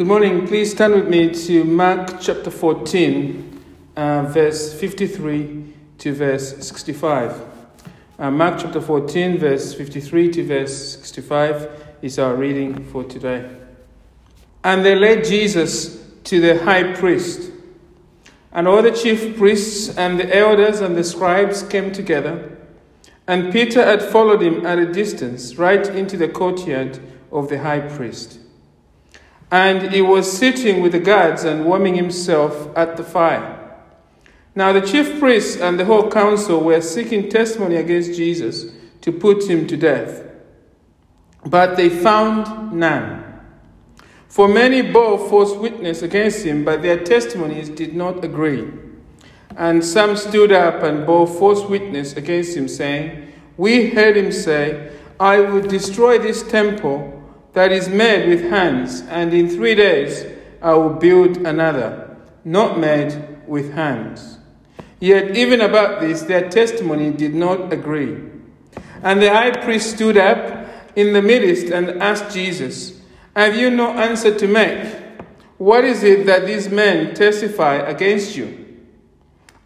Good morning. Please turn with me to Mark chapter 14, uh, verse 53 to verse 65. Uh, Mark chapter 14, verse 53 to verse 65 is our reading for today. And they led Jesus to the high priest. And all the chief priests and the elders and the scribes came together. And Peter had followed him at a distance, right into the courtyard of the high priest. And he was sitting with the guards and warming himself at the fire. Now the chief priests and the whole council were seeking testimony against Jesus to put him to death. But they found none. For many bore false witness against him, but their testimonies did not agree. And some stood up and bore false witness against him, saying, We heard him say, I will destroy this temple that is made with hands, and in three days I will build another, not made with hands. Yet, even about this, their testimony did not agree. And the high priest stood up in the midst and asked Jesus, Have you no answer to make? What is it that these men testify against you?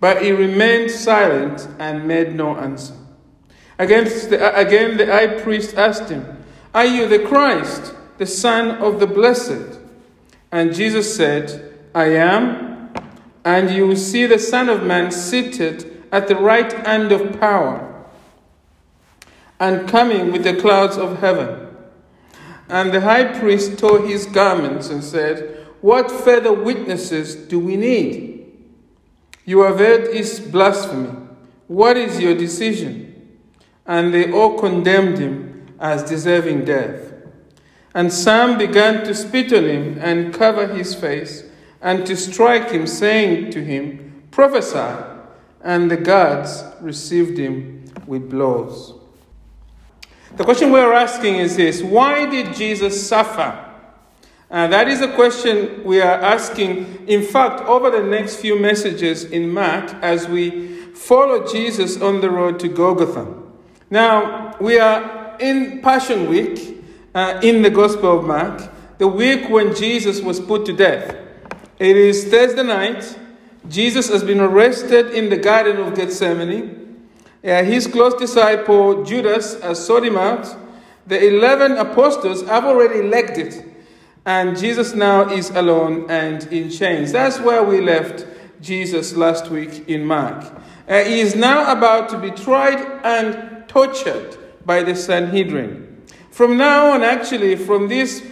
But he remained silent and made no answer. Against the, again, the high priest asked him, Are you the Christ, the Son of the Blessed? And Jesus said, I am, and you will see the Son of Man seated at the right hand of power and coming with the clouds of heaven. And the high priest tore his garments and said, What further witnesses do we need? You have heard his blasphemy. What is your decision? And they all condemned him as deserving death. And some began to spit on him and cover his face and to strike him, saying to him, Prophesy. And the guards received him with blows. The question we're asking is this Why did Jesus suffer? Uh, that is a question we are asking, in fact, over the next few messages in Mark as we follow Jesus on the road to Golgotha. Now, we are in Passion Week uh, in the Gospel of Mark, the week when Jesus was put to death. It is Thursday night. Jesus has been arrested in the Garden of Gethsemane. Uh, his close disciple Judas has sought him out. The 11 apostles have already it. And Jesus now is alone and in chains. That's where we left Jesus last week in Mark. Uh, he is now about to be tried and tortured by the Sanhedrin. From now on, actually, from this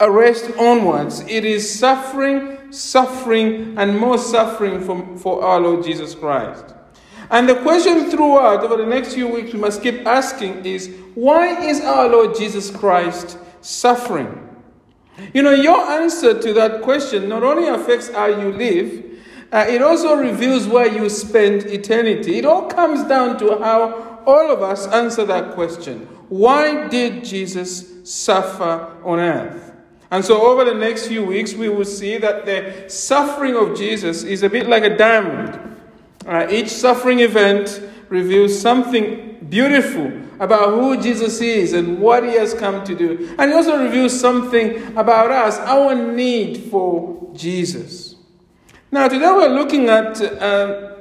arrest onwards, it is suffering, suffering, and more suffering from, for our Lord Jesus Christ. And the question throughout over the next few weeks we must keep asking is why is our Lord Jesus Christ suffering? You know, your answer to that question not only affects how you live, uh, it also reveals where you spend eternity. It all comes down to how all of us answer that question. Why did Jesus suffer on earth? And so, over the next few weeks, we will see that the suffering of Jesus is a bit like a diamond. Uh, each suffering event reveals something beautiful about who Jesus is and what he has come to do. And it also reveals something about us, our need for Jesus. Now, today we're looking at uh,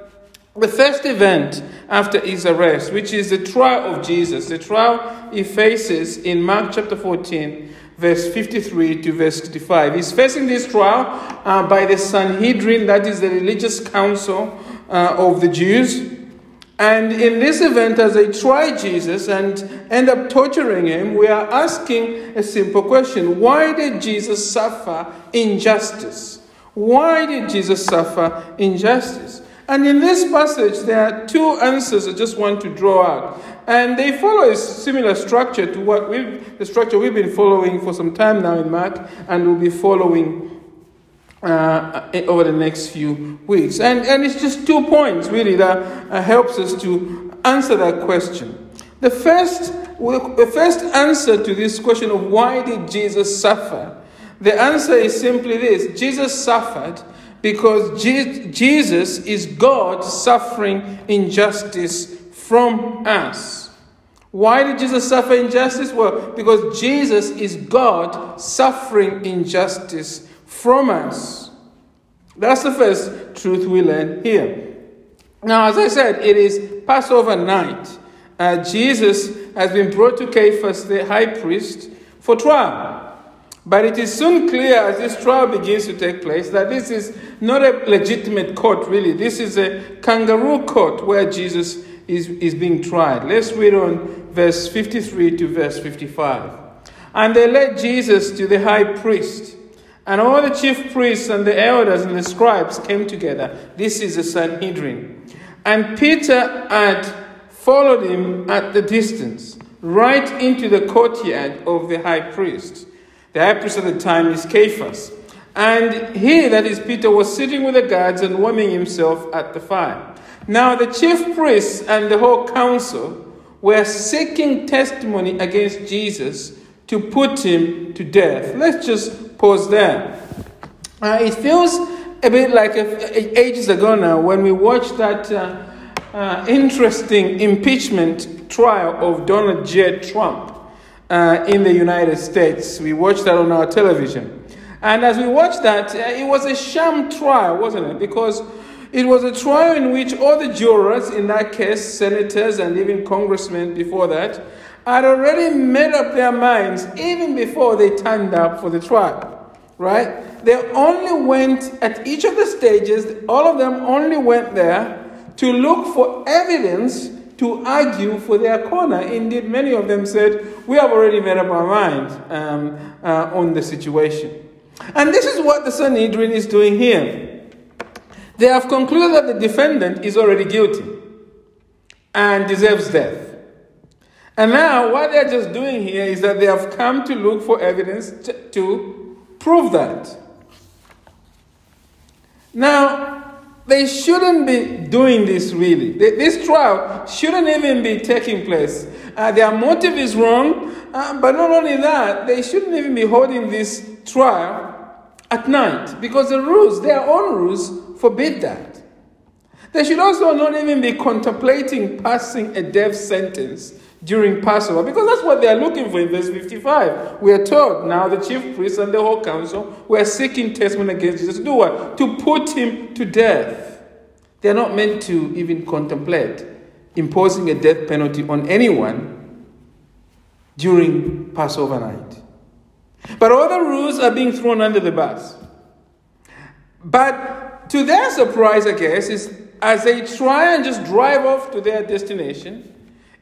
the first event after his arrest, which is the trial of Jesus, the trial he faces in Mark chapter 14, verse 53 to verse 65. He's facing this trial uh, by the Sanhedrin, that is the religious council uh, of the Jews. And in this event, as they try Jesus and end up torturing him, we are asking a simple question Why did Jesus suffer injustice? Why did Jesus suffer injustice? And in this passage, there are two answers I just want to draw out. And they follow a similar structure to what we've, the structure we've been following for some time now in Mark, and we'll be following uh, over the next few weeks. And, and it's just two points really that uh, helps us to answer that question. The first, the first answer to this question of why did Jesus suffer, the answer is simply this Jesus suffered because Jesus is God suffering injustice from us. Why did Jesus suffer injustice? Well, because Jesus is God suffering injustice from us. That's the first truth we learn here. Now, as I said, it is Passover night. Uh, Jesus has been brought to Caiaphas, the high priest, for trial. But it is soon clear as this trial begins to take place that this is not a legitimate court, really. This is a kangaroo court where Jesus is, is being tried. Let's read on verse 53 to verse 55. And they led Jesus to the high priest. And all the chief priests and the elders and the scribes came together. This is the Sanhedrin. And Peter had followed him at the distance, right into the courtyard of the high priest. The high priest at the time is Caiaphas. And he, that is Peter, was sitting with the guards and warming himself at the fire. Now the chief priests and the whole council were seeking testimony against Jesus to put him to death. Let's just pause there. Uh, it feels a bit like a, ages ago now when we watched that uh, uh, interesting impeachment trial of Donald J. Trump uh, in the United States. We watched that on our television. And as we watched that, uh, it was a sham trial, wasn't it? Because it was a trial in which all the jurors, in that case, senators and even congressmen before that, had already made up their minds even before they turned up for the trial. Right? They only went at each of the stages, all of them only went there to look for evidence to argue for their corner. Indeed, many of them said, We have already made up our mind um, uh, on the situation. And this is what the Sanhedrin is doing here. They have concluded that the defendant is already guilty and deserves death. And now, what they're just doing here is that they have come to look for evidence to, to prove that. Now, they shouldn't be doing this really. This trial shouldn't even be taking place. Uh, their motive is wrong, uh, but not only that, they shouldn't even be holding this trial at night because the rules, their own rules, forbid that. They should also not even be contemplating passing a death sentence during Passover because that's what they are looking for in verse 55. We are told now the chief priests and the whole council were seeking testimony against Jesus to do what? To put him to death. They are not meant to even contemplate imposing a death penalty on anyone during Passover night. But all the rules are being thrown under the bus. But to their surprise, I guess, is as they try and just drive off to their destination,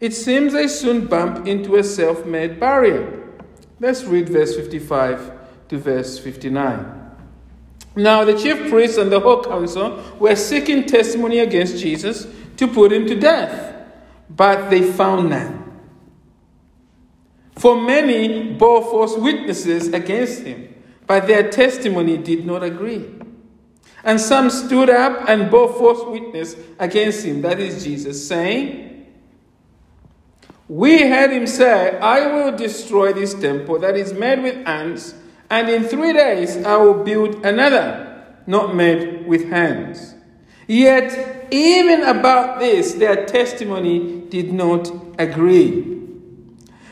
it seems they soon bump into a self made barrier. Let's read verse 55 to verse 59. Now, the chief priests and the whole council were seeking testimony against Jesus to put him to death, but they found none. For many bore false witnesses against him, but their testimony did not agree. And some stood up and bore false witness against him, that is Jesus, saying, we heard him say, I will destroy this temple that is made with hands, and in three days I will build another, not made with hands. Yet, even about this, their testimony did not agree.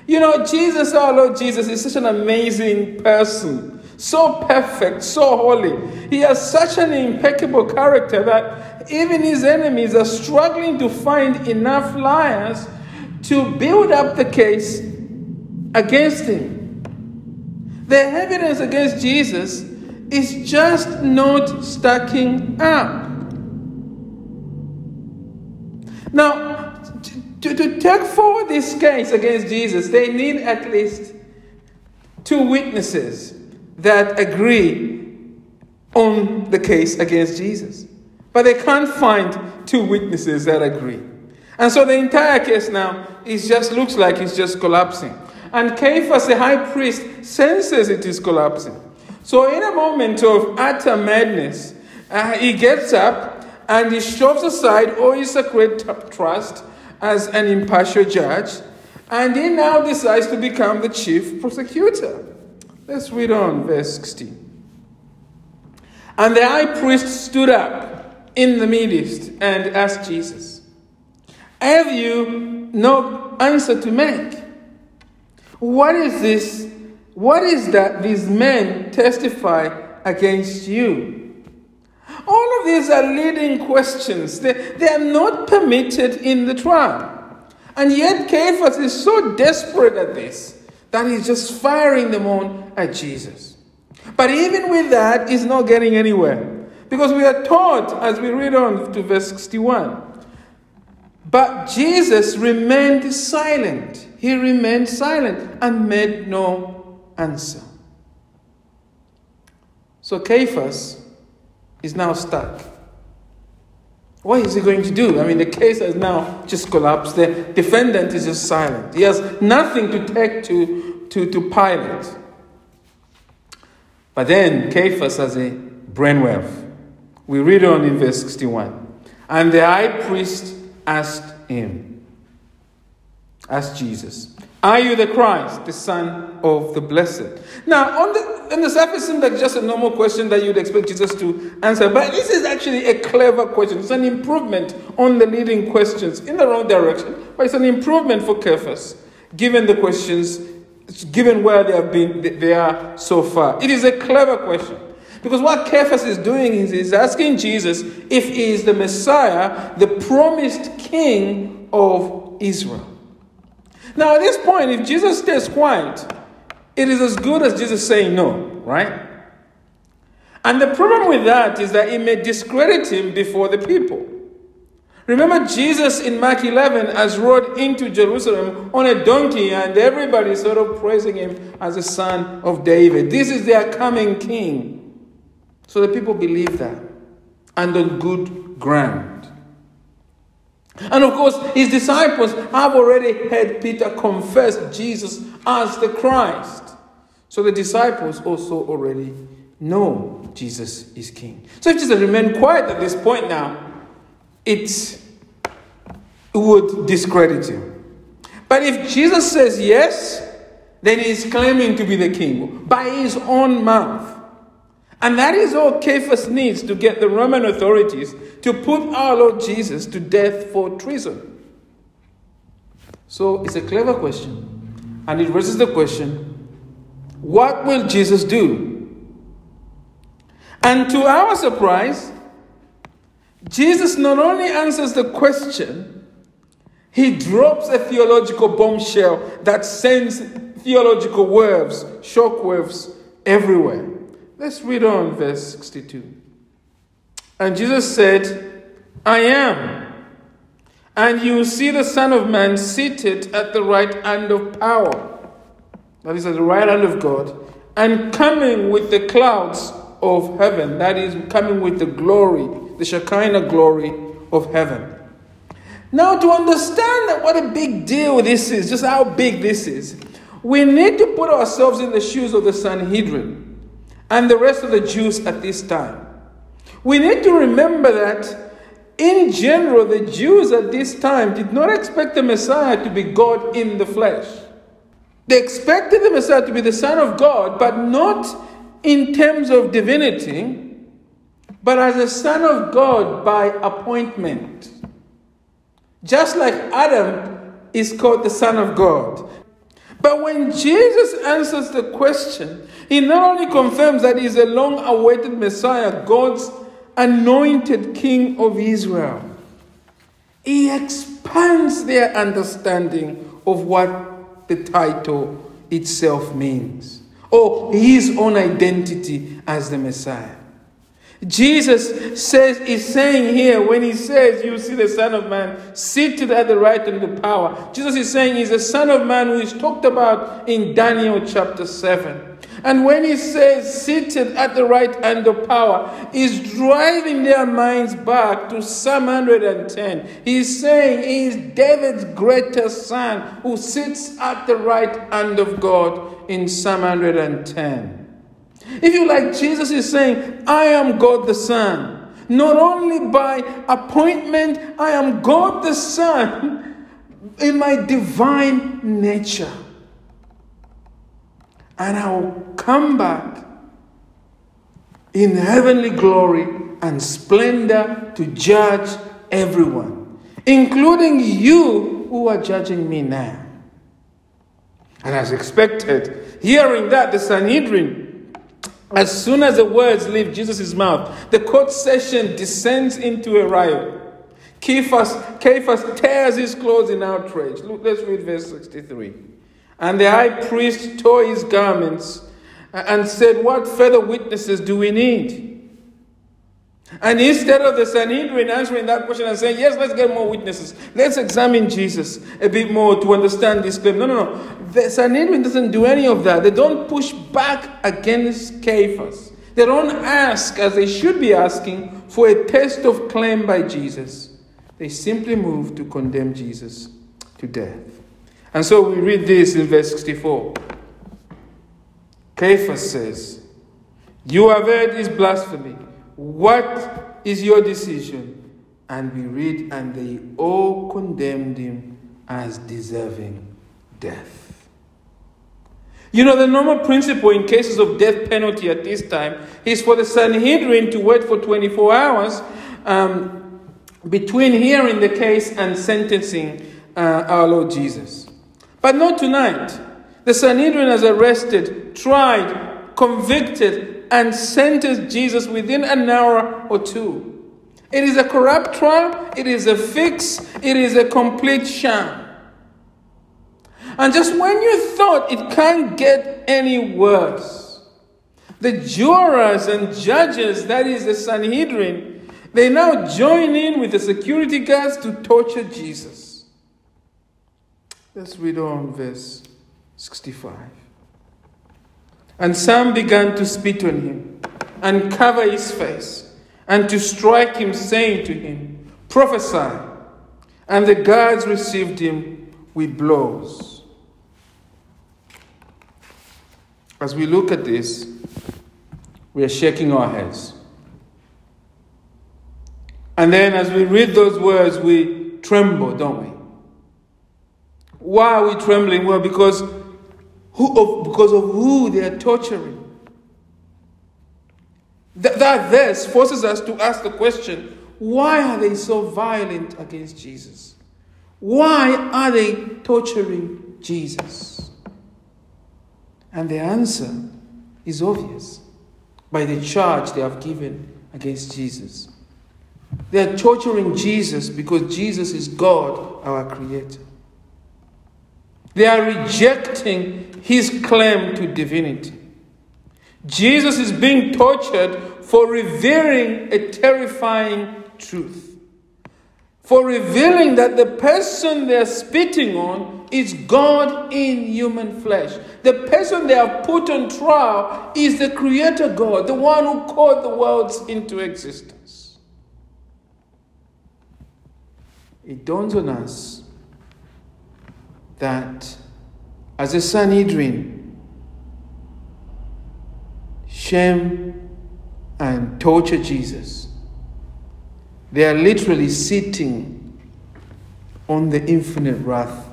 You know, Jesus, our Lord Jesus, is such an amazing person, so perfect, so holy. He has such an impeccable character that even his enemies are struggling to find enough liars to build up the case against him. The evidence against Jesus is just not stacking up. Now, to, to take forward this case against Jesus, they need at least two witnesses that agree on the case against Jesus. But they can't find two witnesses that agree. And so the entire case now is just looks like it's just collapsing. And Caiaphas, the high priest, senses it is collapsing. So in a moment of utter madness, uh, he gets up and he shoves aside all his sacred trust as an impartial judge, and he now decides to become the chief prosecutor. Let's read on, verse 16. And the high priest stood up in the midst and asked Jesus, have you no answer to make. What is this? What is that these men testify against you? All of these are leading questions. They, they are not permitted in the trial. And yet, Caiaphas is so desperate at this that he's just firing them on at Jesus. But even with that, he's not getting anywhere. Because we are taught, as we read on to verse 61, but Jesus remained silent. He remained silent and made no answer. So Caiaphas is now stuck. What is he going to do? I mean, the case has now just collapsed. The defendant is just silent. He has nothing to take to, to, to Pilate. But then Caiaphas has a brainwave. We read on in verse 61. And the high priest asked him, asked Jesus, Are you the Christ, the Son of the Blessed? Now, on the, on the surface, it seems like just a normal question that you'd expect Jesus to answer, but this is actually a clever question. It's an improvement on the leading questions in the wrong direction, but it's an improvement for Caiaphas, given the questions, given where they have been, they are so far. It is a clever question. Because what Caiaphas is doing is he's asking Jesus if he is the Messiah, the promised king of Israel. Now, at this point, if Jesus stays quiet, it is as good as Jesus saying no, right? And the problem with that is that it may discredit him before the people. Remember Jesus in Mark 11 as rode into Jerusalem on a donkey, and everybody sort of praising him as a son of David. This is their coming king. So the people believe that and on good ground. And of course, his disciples have already heard Peter confess Jesus as the Christ. So the disciples also already know Jesus is king. So if Jesus remained quiet at this point now, it would discredit him. But if Jesus says yes, then he's claiming to be the king by his own mouth. And that is all Caiaphas needs to get the Roman authorities to put our Lord Jesus to death for treason. So it's a clever question. And it raises the question what will Jesus do? And to our surprise, Jesus not only answers the question, he drops a theological bombshell that sends theological waves, shock waves everywhere. Let's read on verse 62. And Jesus said, I am. And you will see the Son of Man seated at the right hand of power. That is at the right hand of God. And coming with the clouds of heaven. That is coming with the glory, the Shekinah glory of heaven. Now, to understand what a big deal this is, just how big this is, we need to put ourselves in the shoes of the Sanhedrin and the rest of the Jews at this time. We need to remember that in general, the Jews at this time did not expect the Messiah to be God in the flesh. They expected the Messiah to be the Son of God, but not in terms of divinity, but as a Son of God by appointment. Just like Adam is called the Son of God. But when Jesus answers the question, he not only confirms that he's a long awaited Messiah, God's anointed King of Israel, he expands their understanding of what the title itself means, or his own identity as the Messiah. Jesus says is saying here when he says you see the Son of Man seated at the right hand of power. Jesus is saying he's the Son of Man who is talked about in Daniel chapter 7. And when he says seated at the right hand of power, he's driving their minds back to Psalm 110. He's saying he is David's greatest son who sits at the right hand of God in Psalm 110. If you like, Jesus is saying, I am God the Son. Not only by appointment, I am God the Son in my divine nature. And I will come back in heavenly glory and splendor to judge everyone, including you who are judging me now? And as expected, hearing that, the Sanhedrin, as soon as the words leave Jesus' mouth, the court session descends into a riot. Caiaphas, Caiaphas tears his clothes in outrage. Look, let's read verse 63. And the high priest tore his garments and said, What further witnesses do we need? And instead of the Sanhedrin answering that question and saying, Yes, let's get more witnesses, let's examine Jesus a bit more to understand this claim. No, no, no. The Sanhedrin doesn't do any of that. They don't push back against Caiaphas. They don't ask, as they should be asking, for a test of claim by Jesus. They simply move to condemn Jesus to death. And so we read this in verse 64. Caiaphas says, You have heard his blasphemy. What is your decision? And we read, And they all condemned him as deserving death. You know, the normal principle in cases of death penalty at this time is for the Sanhedrin to wait for 24 hours um, between hearing the case and sentencing uh, our Lord Jesus. But not tonight. The Sanhedrin has arrested, tried, convicted, and sentenced Jesus within an hour or two. It is a corrupt trial, it is a fix, it is a complete sham. And just when you thought it can't get any worse, the jurors and judges, that is the Sanhedrin, they now join in with the security guards to torture Jesus. Let's read on verse 65. And some began to spit on him and cover his face and to strike him, saying to him, Prophesy. And the guards received him with blows. As we look at this, we are shaking our heads. And then as we read those words, we tremble, don't we? Why are we trembling? Well, because who of, because of who they are torturing. That, that verse forces us to ask the question why are they so violent against Jesus? Why are they torturing Jesus? And the answer is obvious by the charge they have given against Jesus. They are torturing Jesus because Jesus is God, our Creator. They are rejecting his claim to divinity. Jesus is being tortured for revealing a terrifying truth. For revealing that the person they're spitting on is God in human flesh. The person they have put on trial is the Creator God, the one who called the worlds into existence. It dawns on us that as a Sanhedrin, shame and torture Jesus. They are literally sitting on the infinite wrath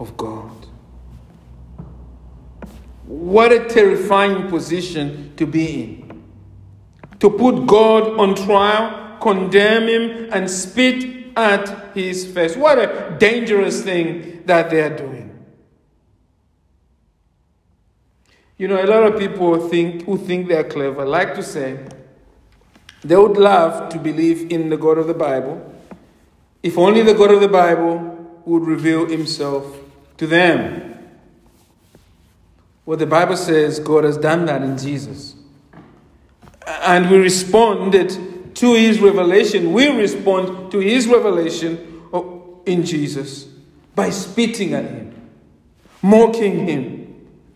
of God. What a terrifying position to be in. To put God on trial, condemn him, and spit at his face. What a dangerous thing that they are doing. You know, a lot of people think who think they are clever like to say they would love to believe in the God of the Bible if only the God of the Bible would reveal himself to them. Well, the Bible says God has done that in Jesus. And we responded to his revelation. We respond to his revelation in Jesus by spitting at him, mocking him,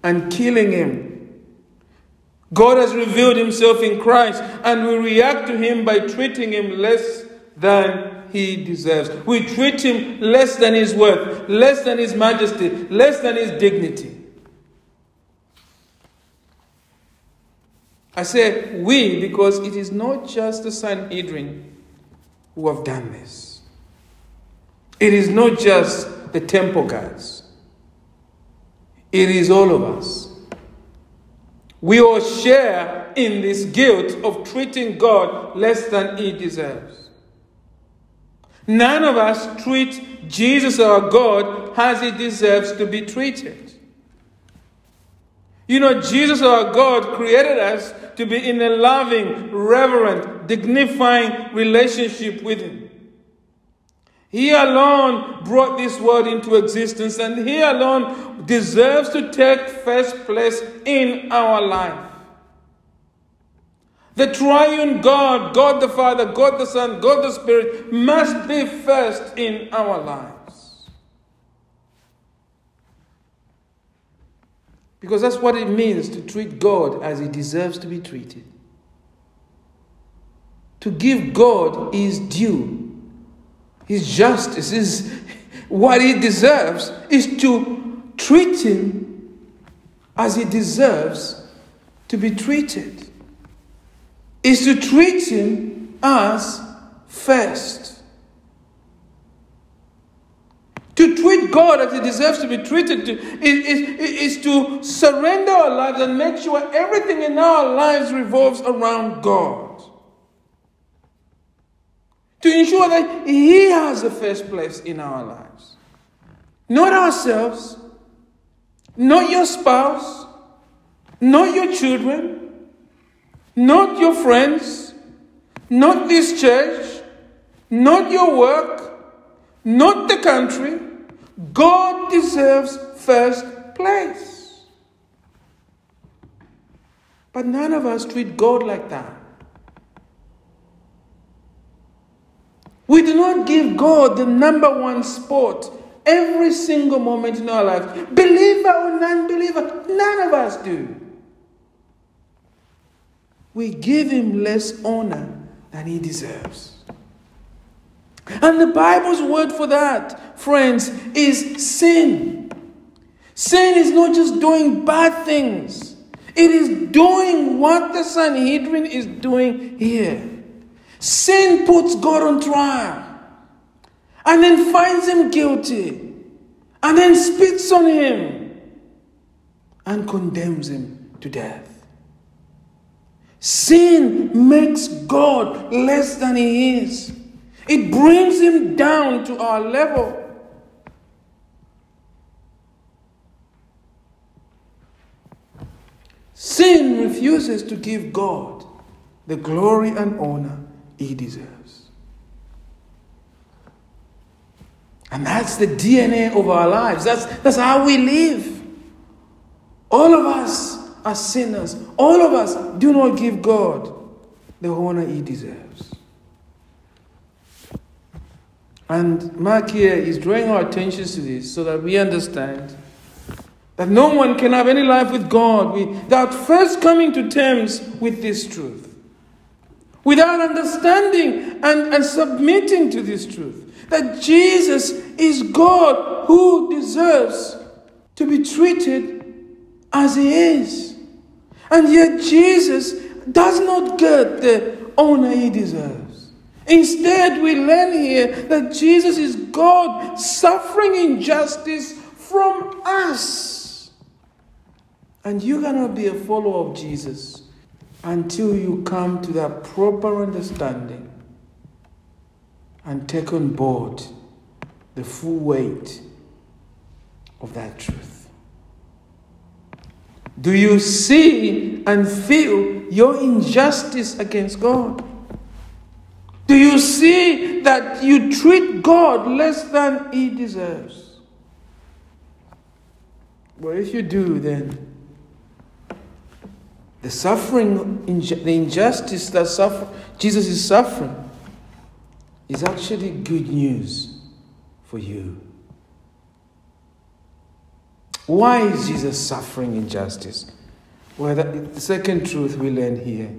and killing him. God has revealed himself in Christ, and we react to him by treating him less than he deserves. We treat him less than his worth, less than his majesty, less than his dignity. I say we because it is not just the Sanhedrin who have done this. It is not just the temple guards. It is all of us. We all share in this guilt of treating God less than He deserves. None of us treat Jesus our God as he deserves to be treated. You know, Jesus our God created us to be in a loving, reverent, dignifying relationship with him. He alone brought this world into existence, and He alone deserves to take first place in our life. The triune God, God the Father, God the Son, God the Spirit, must be first in our lives. Because that's what it means to treat God as He deserves to be treated. To give God His due his justice, is what he deserves, is to treat him as he deserves to be treated. Is to treat him as first. To treat God as He deserves to be treated to, is, is, is to surrender our lives and make sure everything in our lives revolves around God to ensure that He has the first place in our lives. Not ourselves, not your spouse, not your children, not your friends, not this church, not your work, not the country. God deserves first place. But none of us treat God like that. We do not give God the number one spot every single moment in our life, Believer or non believer, none of us do. We give him less honor than he deserves. And the Bible's word for that, friends, is sin. Sin is not just doing bad things, it is doing what the Sanhedrin is doing here. Sin puts God on trial and then finds him guilty and then spits on him and condemns him to death. Sin makes God less than he is. It brings him down to our level. Sin refuses to give God the glory and honor he deserves. And that's the DNA of our lives. That's, that's how we live. All of us are sinners. All of us do not give God the honor he deserves. And Mark here is drawing our attention to this so that we understand that no one can have any life with God without first coming to terms with this truth without understanding and, and submitting to this truth that Jesus is God who deserves to be treated as He is. And yet, Jesus does not get the honor He deserves. Instead, we learn here that Jesus is God suffering injustice from us. And you cannot be a follower of Jesus until you come to that proper understanding and take on board the full weight of that truth. Do you see and feel your injustice against God? Do you see that you treat God less than He deserves? Well, if you do, then the suffering, the injustice that suffer, Jesus is suffering is actually good news for you. Why is Jesus suffering injustice? Well, the second truth we learn here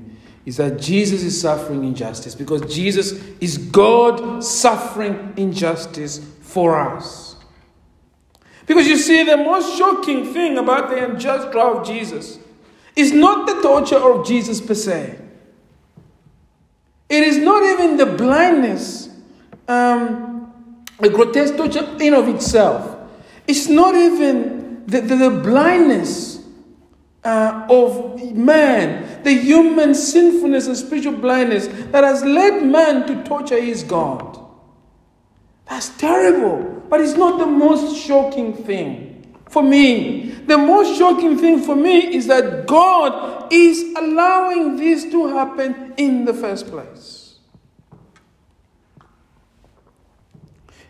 is that Jesus is suffering injustice because Jesus is God suffering injustice for us. Because you see, the most shocking thing about the unjust trial of Jesus is not the torture of Jesus per se. It is not even the blindness, um, the grotesque torture in of itself. It's not even the, the, the blindness uh, of man, the human sinfulness and spiritual blindness that has led man to torture his God. That's terrible. But it's not the most shocking thing for me. The most shocking thing for me is that God is allowing this to happen in the first place.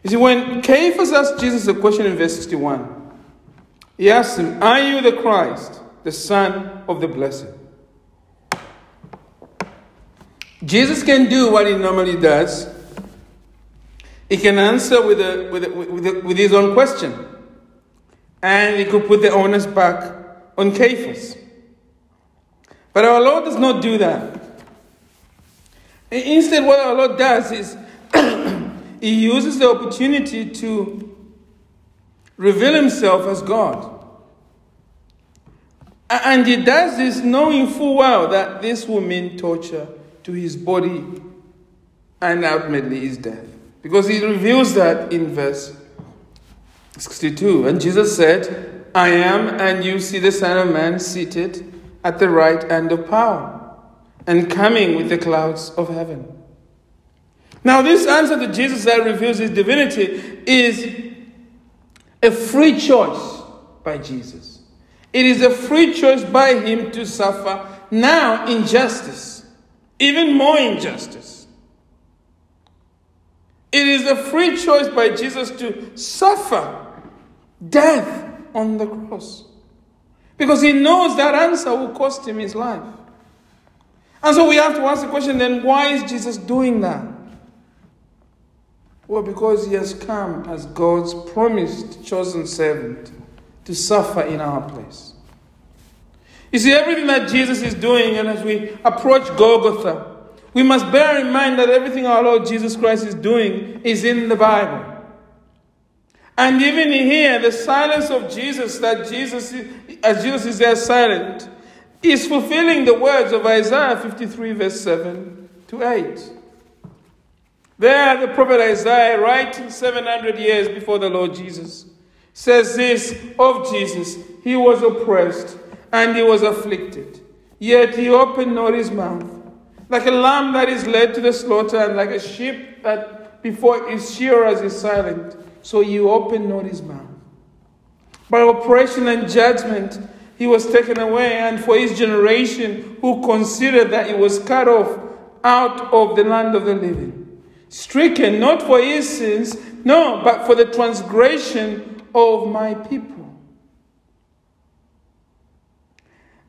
You see, when Caiaphas asked Jesus a question in verse 61, he asked him, Are you the Christ, the Son of the Blessed? Jesus can do what he normally does. He can answer with, a, with, a, with, a, with his own question. And he could put the onus back on Caiaphas. But our Lord does not do that. Instead, what our Lord does is he uses the opportunity to reveal himself as God. And he does this knowing full well that this will mean torture to his body and ultimately his death. Because he reveals that in verse 62. And Jesus said, I am, and you see the Son of Man seated at the right hand of power and coming with the clouds of heaven. Now, this answer to Jesus that reveals his divinity is a free choice by Jesus. It is a free choice by him to suffer now injustice, even more injustice. It is a free choice by Jesus to suffer death on the cross. Because he knows that answer will cost him his life. And so we have to ask the question then why is Jesus doing that? Well, because he has come as God's promised chosen servant to suffer in our place. You see, everything that Jesus is doing, and as we approach Golgotha, we must bear in mind that everything our Lord Jesus Christ is doing is in the Bible. And even here, the silence of Jesus, that Jesus, as Jesus is there silent, is fulfilling the words of Isaiah 53, verse 7 to 8. There, the prophet Isaiah, writing 700 years before the Lord Jesus, says this of Jesus He was oppressed and he was afflicted, yet he opened not his mouth. Like a lamb that is led to the slaughter, and like a sheep that before its shearers is silent, so he opened not his mouth. By oppression and judgment, he was taken away, and for his generation, who considered that he was cut off out of the land of the living stricken not for his sins, no, but for the transgression of my people.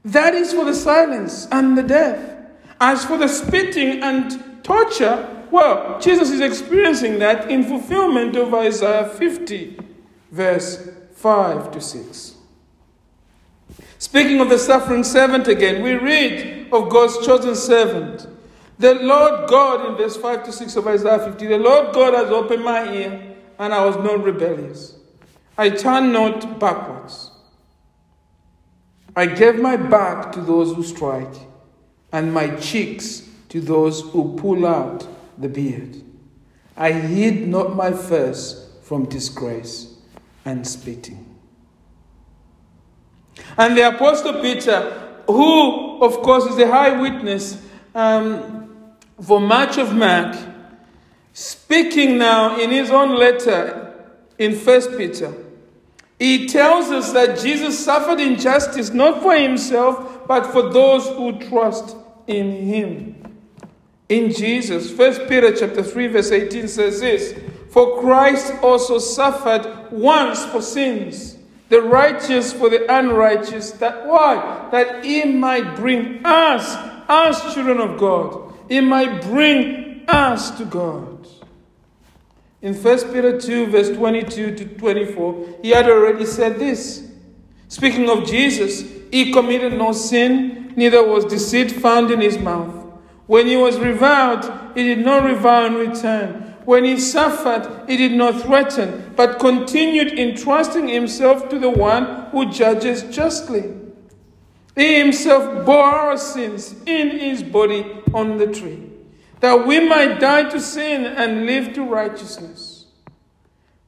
That is for the silence and the death. As for the spitting and torture, well, Jesus is experiencing that in fulfillment of Isaiah 50, verse 5 to 6. Speaking of the suffering servant again, we read of God's chosen servant the Lord God, in verse 5 to 6 of Isaiah 50, the Lord God has opened my ear, and I was not rebellious. I turned not backwards. I gave my back to those who strike, and my cheeks to those who pull out the beard. I hid not my face from disgrace and spitting. And the Apostle Peter, who, of course, is the high witness, um, for much of Mark, speaking now in his own letter in First Peter, he tells us that Jesus suffered injustice not for himself, but for those who trust in him. In Jesus, First Peter chapter 3, verse 18 says this: For Christ also suffered once for sins, the righteous for the unrighteous, that why? That he might bring us, as children of God it might bring us to God. In 1 Peter 2, verse 22 to 24, he had already said this. Speaking of Jesus, he committed no sin, neither was deceit found in his mouth. When he was reviled, he did not revile in return. When he suffered, he did not threaten, but continued entrusting himself to the one who judges justly. He himself bore our sins in his body on the tree, that we might die to sin and live to righteousness.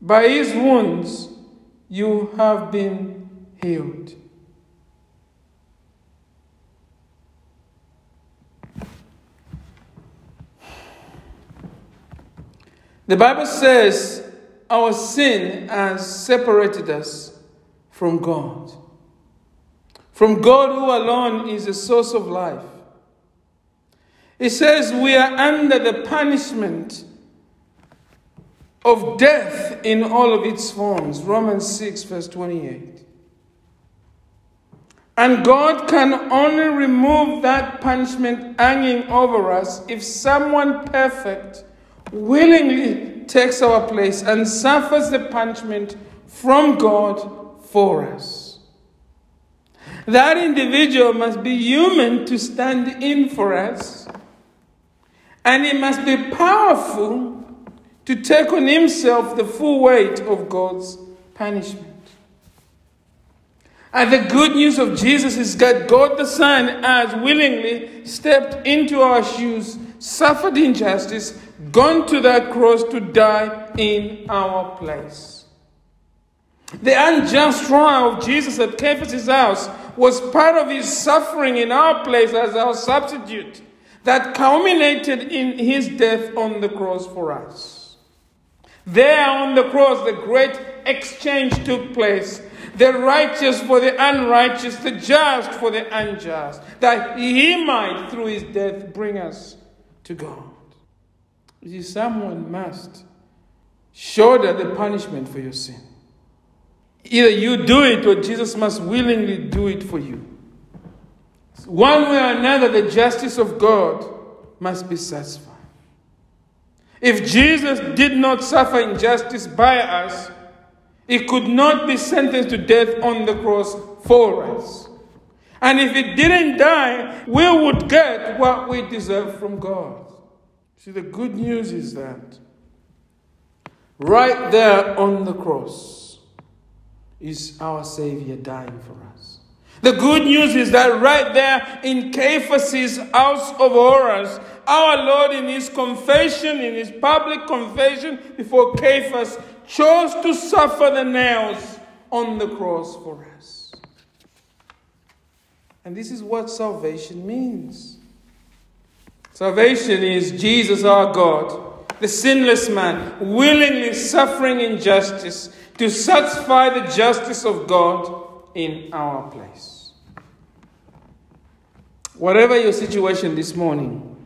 By his wounds you have been healed. The Bible says our sin has separated us from God. From God, who alone is the source of life. It says we are under the punishment of death in all of its forms. Romans 6, verse 28. And God can only remove that punishment hanging over us if someone perfect willingly takes our place and suffers the punishment from God for us. That individual must be human to stand in for us, and he must be powerful to take on himself the full weight of God's punishment. And the good news of Jesus is that God the Son has willingly stepped into our shoes, suffered injustice, gone to that cross to die in our place. The unjust trial of Jesus at Caiaphas' house was part of his suffering in our place as our substitute that culminated in his death on the cross for us. There on the cross, the great exchange took place the righteous for the unrighteous, the just for the unjust, that he might, through his death, bring us to God. You see, someone must shoulder the punishment for your sin. Either you do it or Jesus must willingly do it for you. One way or another, the justice of God must be satisfied. If Jesus did not suffer injustice by us, he could not be sentenced to death on the cross for us. And if it didn't die, we would get what we deserve from God. See, the good news is that right there on the cross is our Savior dying for us. The good news is that right there in Caiaphas' house of horrors, our Lord, in his confession, in his public confession before Caiaphas, chose to suffer the nails on the cross for us. And this is what salvation means. Salvation is Jesus our God, the sinless man, willingly suffering injustice to satisfy the justice of God in our place. Whatever your situation this morning,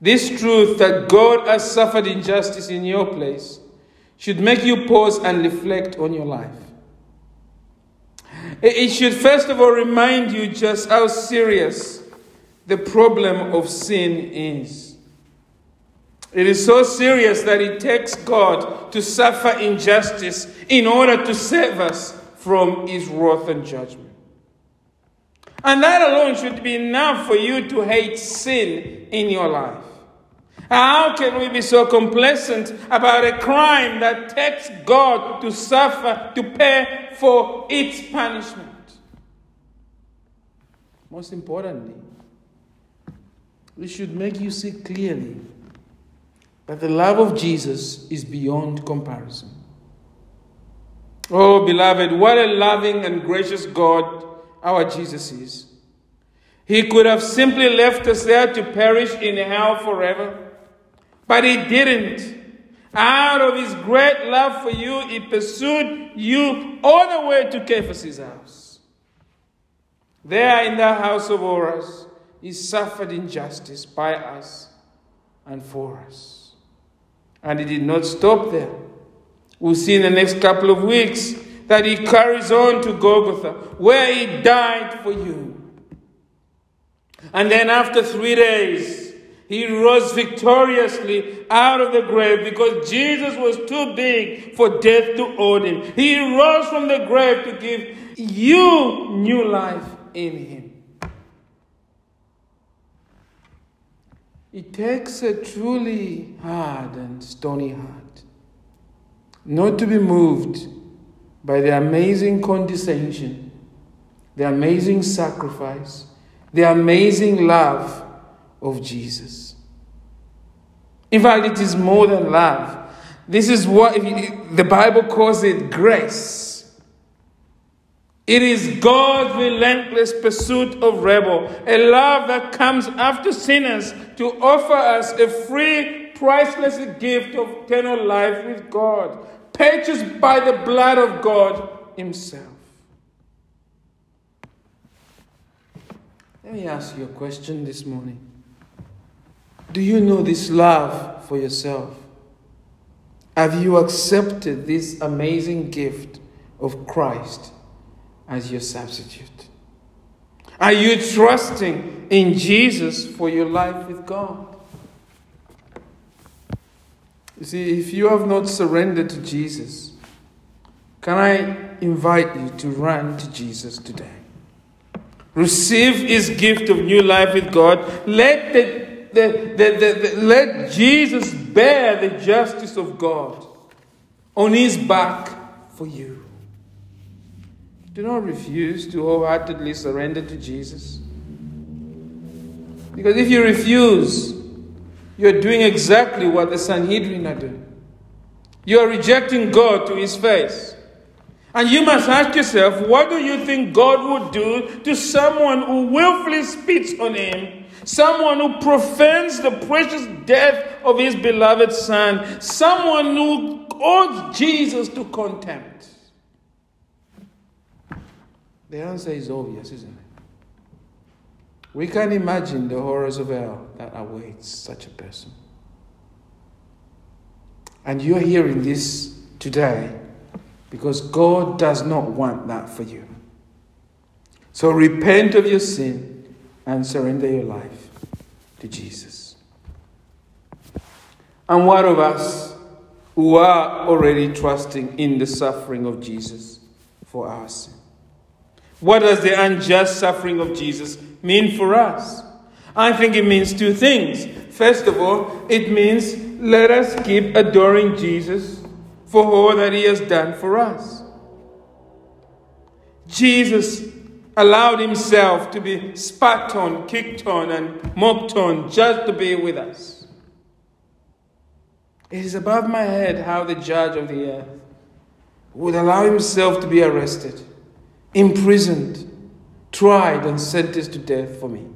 this truth that God has suffered injustice in your place should make you pause and reflect on your life. It should first of all remind you just how serious the problem of sin is. It is so serious that it takes God to suffer injustice in order to save us from his wrath and judgment. And that alone should be enough for you to hate sin in your life. How can we be so complacent about a crime that takes God to suffer, to pay for its punishment? Most importantly, we should make you see clearly that the love of Jesus is beyond comparison. Oh, beloved, what a loving and gracious God our Jesus is. He could have simply left us there to perish in hell forever. But he didn't. Out of his great love for you, he pursued you all the way to Caiaphas' house. There in the house of horrors, he suffered injustice by us and for us. And he did not stop there. We'll see in the next couple of weeks that he carries on to Golgotha, where he died for you. And then after three days, he rose victoriously out of the grave because Jesus was too big for death to hold him. He rose from the grave to give you new life in him. It takes a truly hard and stony heart not to be moved by the amazing condescension, the amazing sacrifice, the amazing love of Jesus. In fact, it is more than love. This is what the Bible calls it grace. It is God's relentless pursuit of rebel, a love that comes after sinners to offer us a free, priceless gift of eternal life with God, purchased by the blood of God Himself. Let me ask you a question this morning. Do you know this love for yourself? Have you accepted this amazing gift of Christ as your substitute? Are you trusting in Jesus for your life with God? You see, if you have not surrendered to Jesus, can I invite you to run to Jesus today? Receive his gift of new life with God. Let, the, the, the, the, let Jesus bear the justice of God on his back for you. Do not refuse to wholeheartedly surrender to Jesus. Because if you refuse, you're doing exactly what the Sanhedrin are doing. You are rejecting God to his face. And you must ask yourself, what do you think God would do to someone who willfully spits on him? Someone who profanes the precious death of his beloved Son? Someone who holds Jesus to contempt? The answer is obvious, isn't it? We can imagine the horrors of hell that awaits such a person. And you're hearing this today because God does not want that for you. So repent of your sin and surrender your life to Jesus. And what of us who are already trusting in the suffering of Jesus for our sin? What does the unjust suffering of Jesus mean for us? I think it means two things. First of all, it means let us keep adoring Jesus for all that he has done for us. Jesus allowed himself to be spat on, kicked on, and mocked on just to be with us. It is above my head how the judge of the earth would allow himself to be arrested, imprisoned, tried, and sentenced to death for me.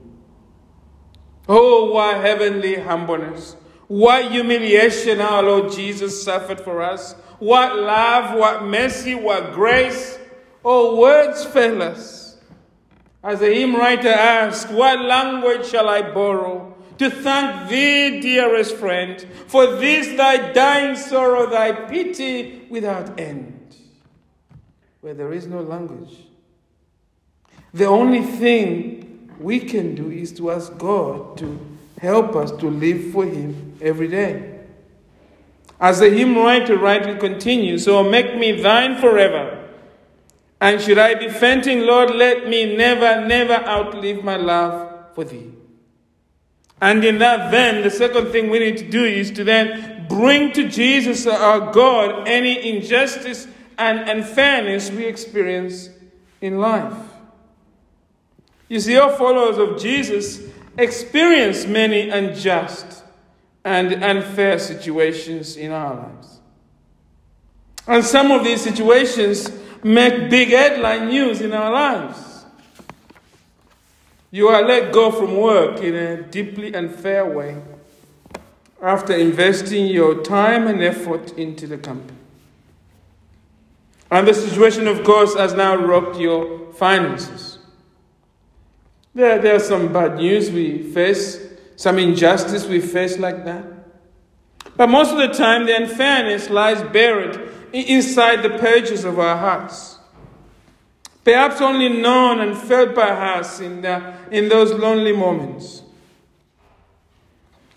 Oh, what heavenly humbleness! What humiliation our Lord Jesus suffered for us! What love, what mercy, what grace! Oh, words fail us. As the hymn writer asks, What language shall I borrow to thank thee, dearest friend, for this thy dying sorrow, thy pity without end? Where there is no language. The only thing we can do is to ask God to help us to live for Him every day. As the hymn writer rightly continues, So make me thine forever. And should I be fainting, Lord, let me never, never outlive my love for thee. And in that, then, the second thing we need to do is to then bring to Jesus, uh, our God, any injustice and unfairness we experience in life. You see, all followers of Jesus experience many unjust and unfair situations in our lives. And some of these situations make big headline news in our lives. You are let go from work in a deeply unfair way after investing your time and effort into the company. And the situation, of course, has now rocked your finances. There, there are some bad news we face, some injustice we face like that. But most of the time, the unfairness lies buried inside the pages of our hearts. Perhaps only known and felt by us in, the, in those lonely moments.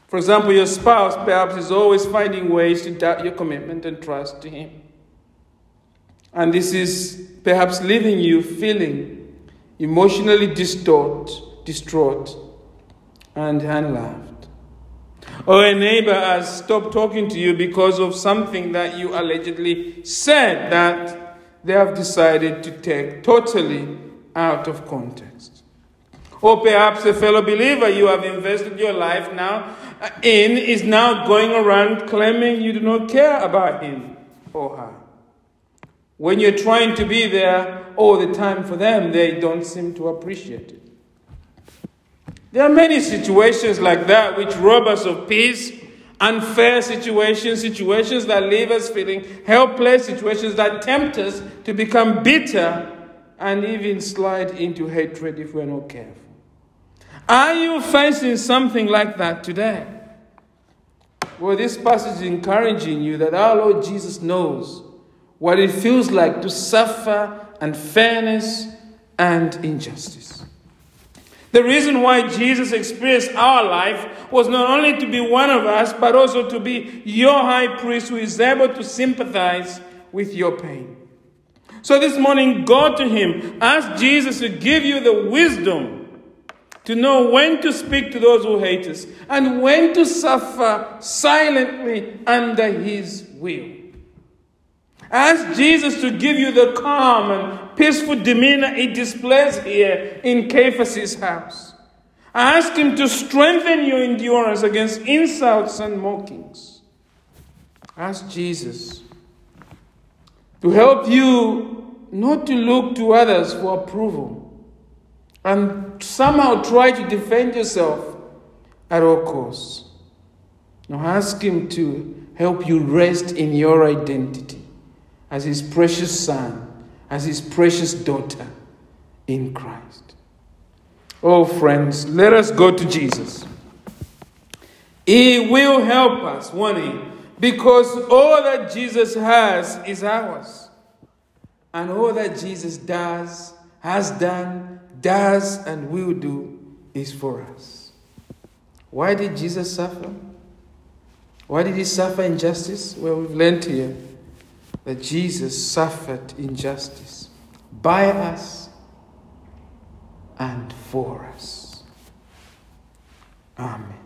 For example, your spouse perhaps is always finding ways to doubt your commitment and trust to him. And this is perhaps leaving you feeling emotionally distraught, distraught and unloved. Or a neighbor has stopped talking to you because of something that you allegedly said that they have decided to take totally out of context. Or perhaps a fellow believer you have invested your life now in is now going around claiming you do not care about him or her. When you're trying to be there all the time for them, they don't seem to appreciate it. There are many situations like that which rob us of peace unfair situations, situations that leave us feeling helpless, situations that tempt us to become bitter and even slide into hatred if we're not careful. Are you facing something like that today? Well, this passage is encouraging you that our Lord Jesus knows what it feels like to suffer unfairness and injustice. The reason why Jesus experienced our life was not only to be one of us, but also to be your high priest who is able to sympathize with your pain. So this morning, go to Him. Ask Jesus to give you the wisdom to know when to speak to those who hate us and when to suffer silently under His will. Ask Jesus to give you the calm and peaceful demeanor he displays here in Caiaphas' house. Ask him to strengthen your endurance against insults and mockings. Ask Jesus to help you not to look to others for approval and somehow try to defend yourself at all costs. Now ask him to help you rest in your identity as his precious son, as his precious daughter in Christ. Oh, friends, let us go to Jesus. He will help us, won't he? Because all that Jesus has is ours. And all that Jesus does, has done, does, and will do is for us. Why did Jesus suffer? Why did he suffer injustice? Well, we've learned here that Jesus suffered injustice by us and for us. Amen.